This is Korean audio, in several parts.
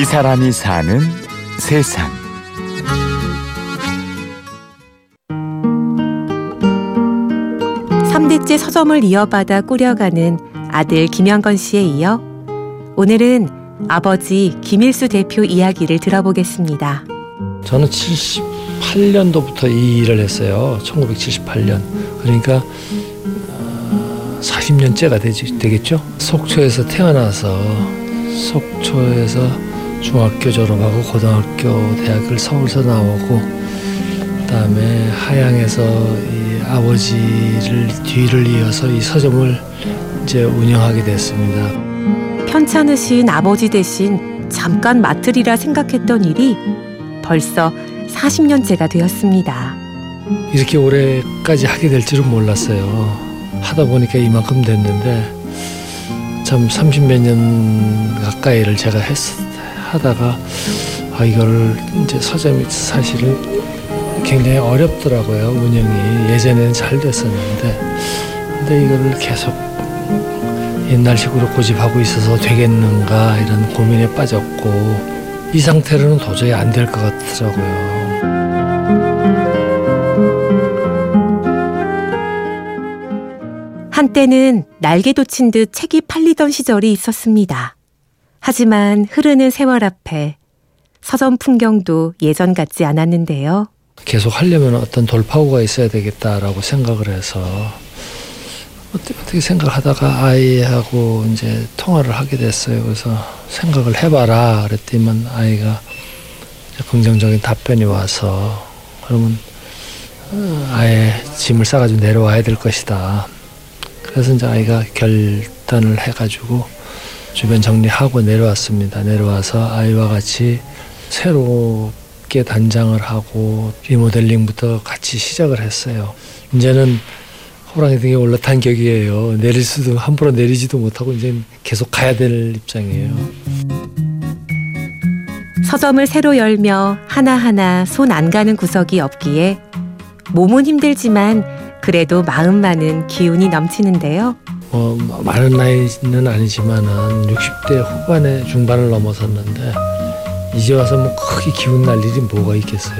이 사람이 사는 세상. 삼대째 서점을 이어받아 꾸려가는 아들 김영건 씨에 이어 오늘은 아버지 김일수 대표 이야기를 들어보겠습니다. 저는 78년도부터 이 일을 했어요. 1978년. 그러니까 40년째가 되지, 되겠죠. 속초에서 태어나서 속초에서 중학교 졸업하고 고등학교 대학을 서울서 나오고 그다음에 하양에서 이 아버지를 뒤를 이어서 이 서점을 이제 운영하게 됐습니다. 편찮으신 아버지 대신 잠깐 맡으리라 생각했던 일이 벌써 40년째가 되었습니다. 이렇게 오래까지 하게 될 줄은 몰랐어요. 하다 보니까 이만큼 됐는데 참 30몇 년 가까이를 제가 했, 하다가 아 이거를 이제 서점이 사실은 굉장히 어렵더라고요 운영이 예전에는 잘 됐었는데 근데 이거를 계속 옛날식으로 고집하고 있어서 되겠는가 이런 고민에 빠졌고 이 상태로는 도저히 안 될 것 같더라고요. 한때는 날개 돋친 듯 책이 팔리던 시절이 있었습니다. 하지만 흐르는 세월 앞에 서점 풍경도 예전 같지 않았는데요. 계속 하려면 어떤 돌파구가 있어야 되겠다라고 생각을 해서 어떻게 생각하다가 아이하고 이제 통화를 하게 됐어요. 그래서 생각을 해봐라 그랬더니만 아이가 긍정적인 답변이 와서 그러면 어, 아예 짐을 싸가지고 내려와야 될 것이다. 그래서 이제 아이가 결단을 해가지고 주변 정리하고 내려왔습니다. 내려와서 아이와 같이 새롭게 단장을 하고 리모델링부터 같이 시작을 했어요. 이제는 호랑이 등에 올라탄 격이에요. 내릴 수도 함부로 내리지도 못하고 이제 계속 가야 될 입장이에요. 서점을 새로 열며 하나하나 손 안 가는 구석이 없기에 몸은 힘들지만 그래도 마음만은 기운이 넘치는데요. 어, 많은 나이는 아니지만은 60대 후반에 중반을 넘어섰는데 이제 와서 뭐 크게 기운 날 일이 뭐가 있겠어요.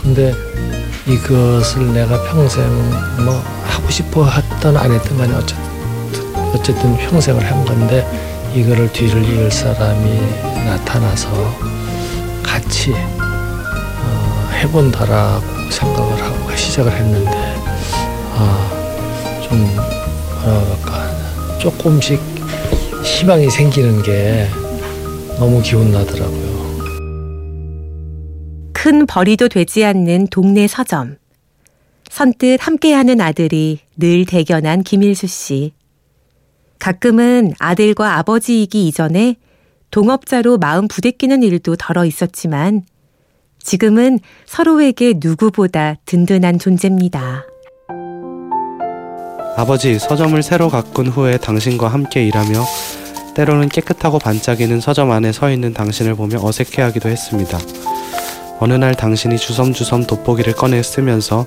근데 이것을 내가 평생 뭐 하고 싶어 했던 안 했던 간에 어쨌든, 어쨌든 평생을 한 건데 이거를 뒤를 이을 사람이 나타나서 같이 어, 해본다라고 생각을 하고 시작을 했는데 아, 좀 뭐랄까 조금씩 희망이 생기는 게 너무 기운 나더라고요. 큰 벌이도 되지 않는 동네 서점. 선뜻 함께하는 아들이 늘 대견한 김일수 씨. 가끔은 아들과 아버지이기 이전에 동업자로 마음 부대끼는 일도 덜어 있었지만 지금은 서로에게 누구보다 든든한 존재입니다. 아버지, 서점을 새로 가꾼 후에 당신과 함께 일하며 때로는 깨끗하고 반짝이는 서점 안에 서 있는 당신을 보며 어색해하기도 했습니다. 어느 날 당신이 주섬주섬 돋보기를 꺼내 쓰면서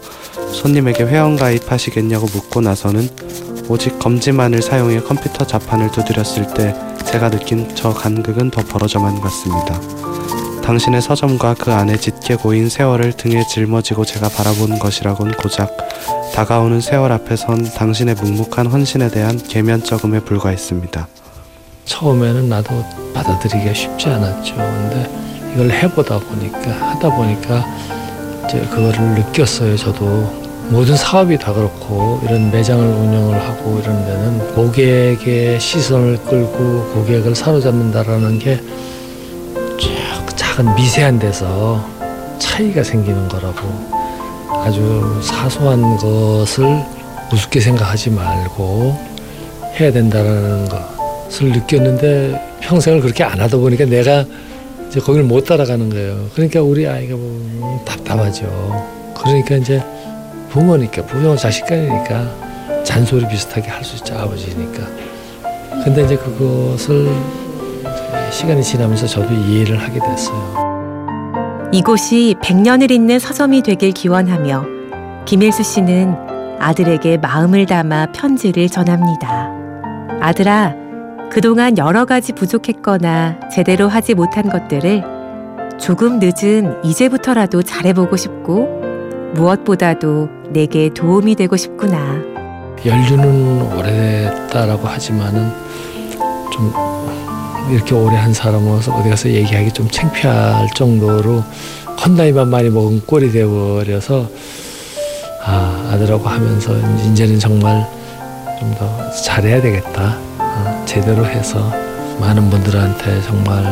손님에게 회원 가입 하시겠냐고 묻고 나서는 오직 검지만을 사용해 컴퓨터 자판을 두드렸을 때 제가 느낀 저 간극은 더 벌어져만 갔습니다. 당신의 서점과 그 안에 짙게 고인 세월을 등에 짊어지고 제가 바라본 것이라곤 고작 다가오는 세월 앞에선 당신의 묵묵한 헌신에 대한 계면적음에 불과했습니다. 처음에는 나도 받아들이기가 쉽지 않았죠. 근데 이걸 해보다 보니까 하다 보니까 이제 그거를 느꼈어요. 저도 모든 사업이 다 그렇고 이런 매장을 운영을 하고 이런 데는 고객의 시선을 끌고 고객을 사로잡는다라는 게 작은 미세한 데서 차이가 생기는 거라고 아주 사소한 것을 우습게 생각하지 말고 해야 된다라는 것을 느꼈는데 평생을 그렇게 안 하다 보니까 내가 이제 거기를 못 따라가는 거예요. 그러니까 우리 아이가 보면 답답하죠. 그러니까 이제 부모니까 부모 자식 간이니까 잔소리 비슷하게 할 수 있죠 아버지니까. 근데 이제 그것을 시간이 지나면서 저도 이해를 하게 됐어요. 이곳이 100년을 잇는 서점이 되길 기원하며 김일수 씨는 아들에게 마음을 담아 편지를 전합니다. 아들아, 그동안 여러 가지 부족했거나 제대로 하지 못한 것들을 조금 늦은 이제부터라도 잘해보고 싶고 무엇보다도 내게 도움이 되고 싶구나. 연륜은 오래됐다라고 하지만은 좀 이렇게 오래 한 사람으로서 어디 가서 얘기하기 좀 창피할 정도로 헛나이만 많이 먹은 꼴이 되어버려서 아 아들하고 하면서 이제는 정말 좀 더 잘해야 되겠다 어, 제대로 해서 많은 분들한테 정말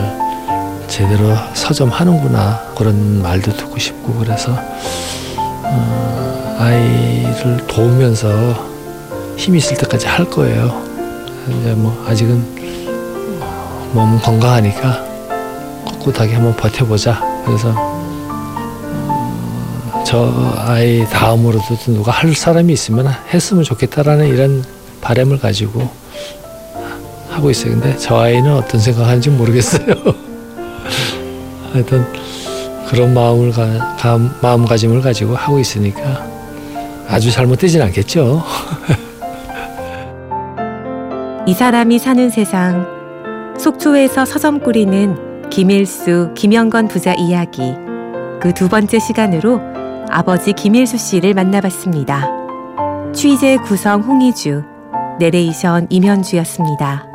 제대로 서점하는구나 그런 말도 듣고 싶고 그래서 어, 아이를 도우면서 힘이 있을 때까지 할 거예요. 이제 뭐 아직은 몸은 건강하니까 꿋꿋하게 한번 버텨보자. 그래서 어, 저 아이 다음으로도 누가 할 사람이 있으면 했으면 좋겠다라는 이런 바램을 가지고 하고 있어요. 근데 저 아이는 어떤 생각하는지 모르겠어요. 하여튼 그런 마음을 가, 가, 마음가짐을 가지고 하고 있으니까 아주 잘못되진 않겠죠. 이 사람이 사는 세상 속초에서 서점 꾸리는 김일수, 김영건 부자 이야기 그 두 번째 시간으로 아버지 김일수 씨를 만나봤습니다. 취재 구성 홍희주, 내레이션 임현주였습니다.